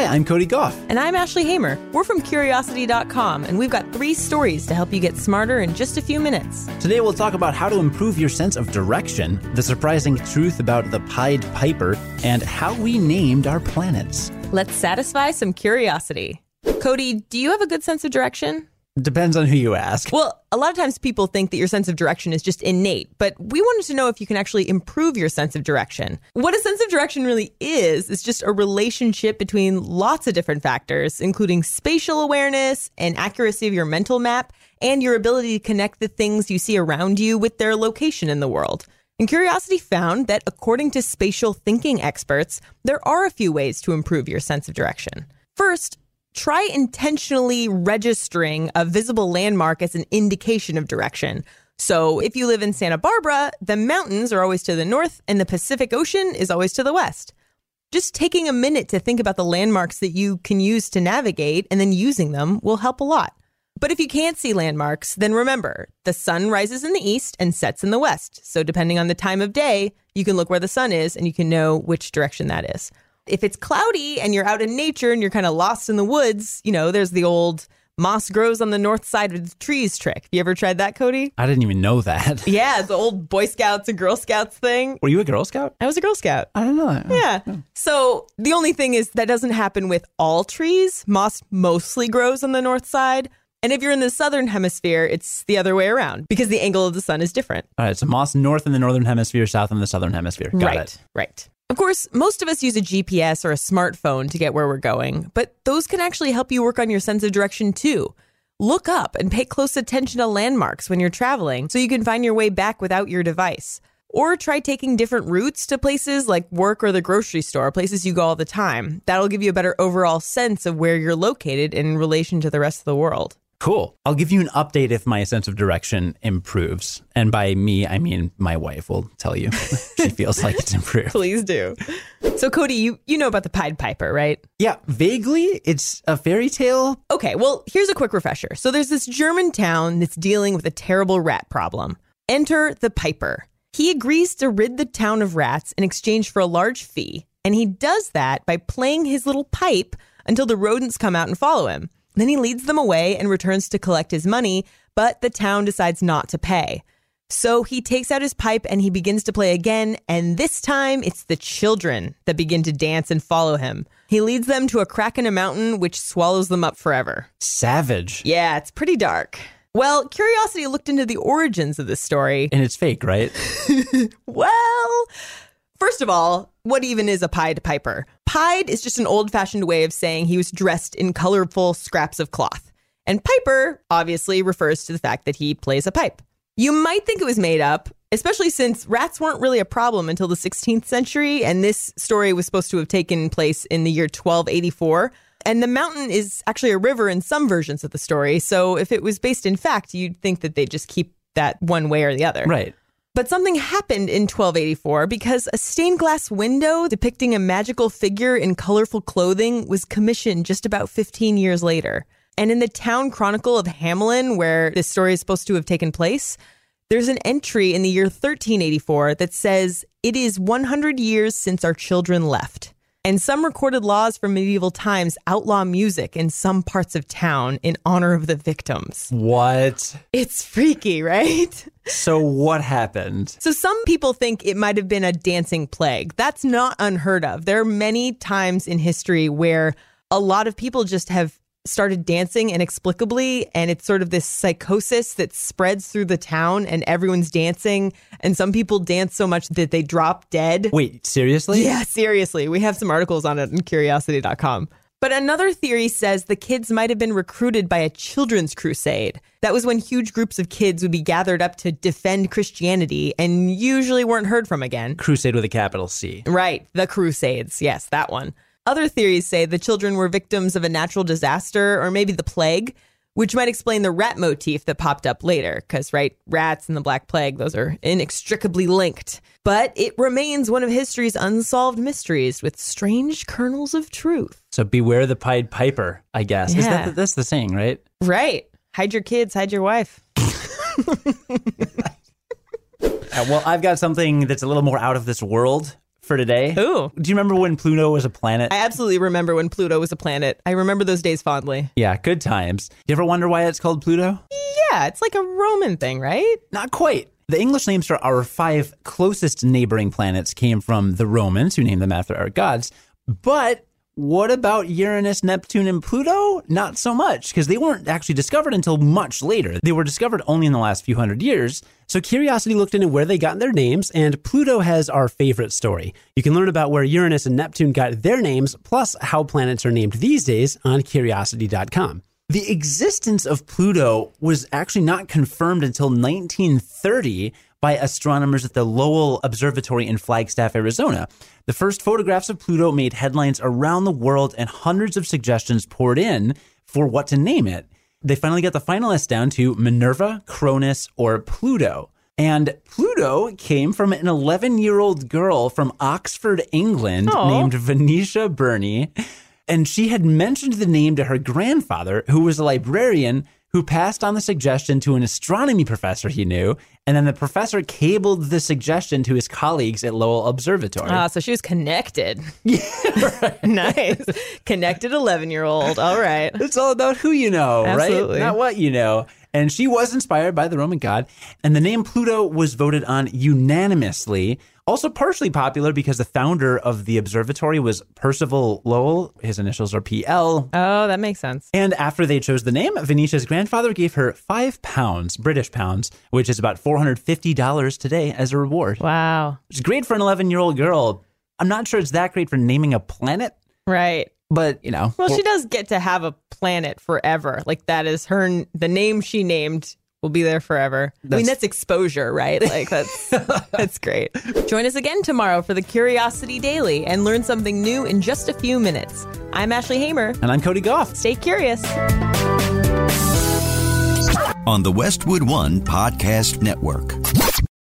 Hi, I'm Cody Gough. And I'm Ashley Hamer. We're from Curiosity.com, and we've got three stories to help you get smarter in just a few minutes. Today we'll talk about how to improve your sense of direction, the surprising truth about the Pied Piper, and how we named our planets. Let's satisfy some curiosity. Cody, do you have a good sense of direction? Depends on who you ask. Well, a lot of times people think that your sense of direction is just innate, but we wanted to know if you can actually improve your sense of direction. What a sense of direction really is, is just a relationship between lots of different factors, including spatial awareness and accuracy of your mental map, and your ability to connect the things you see around you with their location in the world. And Curiosity found that according to spatial thinking experts, there are a few ways to improve your sense of direction. First, try intentionally registering a visible landmark as an indication of direction. So, if you live in Santa Barbara, the mountains are always to the north and the Pacific Ocean is always to the west. Just taking a minute to think about the landmarks that you can use to navigate and then using them will help a lot. But if you can't see landmarks, then remember the sun rises in the east and sets in the west. So, depending on the time of day, you can look where the sun is and you can know which direction that is. If it's cloudy and you're out in nature and you're kind of lost in the woods, you know, there's the old moss grows on the north side of the trees trick. Have you ever tried that, Cody? I didn't even know that. Yeah, the old Boy Scouts and Girl Scouts thing. Were you a Girl Scout? I was a Girl Scout. I don't know that. Yeah. Oh. So the only thing is that doesn't happen with all trees. Moss mostly grows on the north side. And if you're in the southern hemisphere, it's the other way around because the angle of the sun is different. All right, so moss north in the northern hemisphere, south in the southern hemisphere. Got right. it. Right. Of course, most of us use a GPS or a smartphone to get where we're going, but those can actually help you work on your sense of direction too. Look up and pay close attention to landmarks when you're traveling so you can find your way back without your device. Or try taking different routes to places like work or the grocery store, places you go all the time. That'll give you a better overall sense of where you're located in relation to the rest of the world. Cool. I'll give you an update if my sense of direction improves. And by me, I mean my wife will tell you she feels like it's improved. Please do. So, Cody, you, you know about the Pied Piper, right? Yeah, vaguely, it's a fairy tale. Okay, well, here's a quick refresher. So, there's this German town that's dealing with a terrible rat problem. Enter the Piper. He agrees to rid the town of rats in exchange for a large fee, and he does that by playing his little pipe until the rodents come out and follow him. Then he leads them away and returns to collect his money, but the town decides not to pay. So he takes out his pipe and he begins to play again, and this time it's the children that begin to dance and follow him. He leads them to a crack in a mountain which swallows them up forever. Savage. Yeah, it's pretty dark. Well, Curiosity looked into the origins of this story. And it's fake, right? Well, first of all, what even is a Pied Piper? Pied is just an old fashioned way of saying he was dressed in colorful scraps of cloth. And Piper obviously refers to the fact that he plays a pipe. You might think it was made up, especially since rats weren't really a problem until the 16th century, and this story was supposed to have taken place in the year 1284. And the mountain is actually a river in some versions of the story, so if it was based in fact, you'd think that they'd just keep that one way or the other. right. But something happened in 1284 because a stained glass window depicting a magical figure in colorful clothing was commissioned just about 15 years later. And in the town chronicle of Hamelin, where this story is supposed to have taken place, there's an entry in the year 1384 that says, It is 100 years since our children left. And some recorded laws from medieval times outlaw music in some parts of town in honor of the victims. What? It's freaky, right? So what happened? So some people think it might have been a dancing plague. That's not unheard of. There are many times in history where a lot of people just have started dancing inexplicably and it's sort of this psychosis that spreads through the town and everyone's dancing and some people dance so much that they drop dead. Wait, seriously? Yeah, seriously. We have some articles on it on curiosity.com. But another theory says the kids might have been recruited by a children's crusade. That was when huge groups of kids would be gathered up to defend Christianity and usually weren't heard from again. Crusade with a capital C. Right, the Crusades. Yes, that one. Other theories say the children were victims of a natural disaster or maybe the plague, which might explain the rat motif that popped up later. Because, right, rats and the Black Plague, those are inextricably linked. But it remains one of history's unsolved mysteries with strange kernels of truth. So beware the Pied Piper, I guess. Is Yeah. that that's the saying, right? Right. Hide your kids, hide your wife. Uh, well, I've got something that's a little more out of this world for today. Ooh. Do you remember when Pluto was a planet? I absolutely remember when Pluto was a planet. I remember those days fondly. yeah, good times. You ever wonder why it's called Pluto? Yeah, it's like a Roman thing, right? Not quite. The English names for our five closest neighboring planets came from the Romans, who named them after our gods. But what about Uranus, Neptune, and Pluto? Not so much, because they weren't actually discovered until much later. They were discovered only in the last few hundred years. So Curiosity looked into where they got their names, and Pluto has our favorite story. You can learn about where Uranus and Neptune got their names, plus how planets are named these days on Curiosity.com. The existence of Pluto was actually not confirmed until 1930 by astronomers at the Lowell Observatory in Flagstaff, Arizona. The first photographs of Pluto made headlines around the world, and hundreds of suggestions poured in for what to name it. They finally got the finalists down to Minerva, Cronus, or Pluto. And Pluto came from an 11 year old girl from Oxford, England, Aw. named Venetia Burney. And she had mentioned the name to her grandfather, who was a librarian who passed on the suggestion to an astronomy professor he knew. And then the professor cabled the suggestion to his colleagues at Lowell Observatory. Ah, so she was connected. Yeah, nice. Connected 11 year old. All right. It's all about who you know, Absolutely. right? Not what you know. And she was inspired by the Roman god. And the name Pluto was voted on unanimously. Also, partially popular because the founder of the observatory was Percival Lowell. His initials are PL. Oh, that makes sense. And after they chose the name, Venetia's grandfather gave her five pounds, British pounds, which is about $450 today as a reward. Wow. It's great for an 11 year old girl. I'm not sure it's that great for naming a planet, Right. But you know. Well, we're- she does get to have a planet forever. Like that is her the name she named will be there forever. I mean, That's- that's exposure, right? Like that's that's great. Join us again tomorrow for the Curiosity Daily and learn something new in just a few minutes. I'm Ashley Hamer. and I'm Cody Gough. Stay curious. on the Westwood One Podcast Network.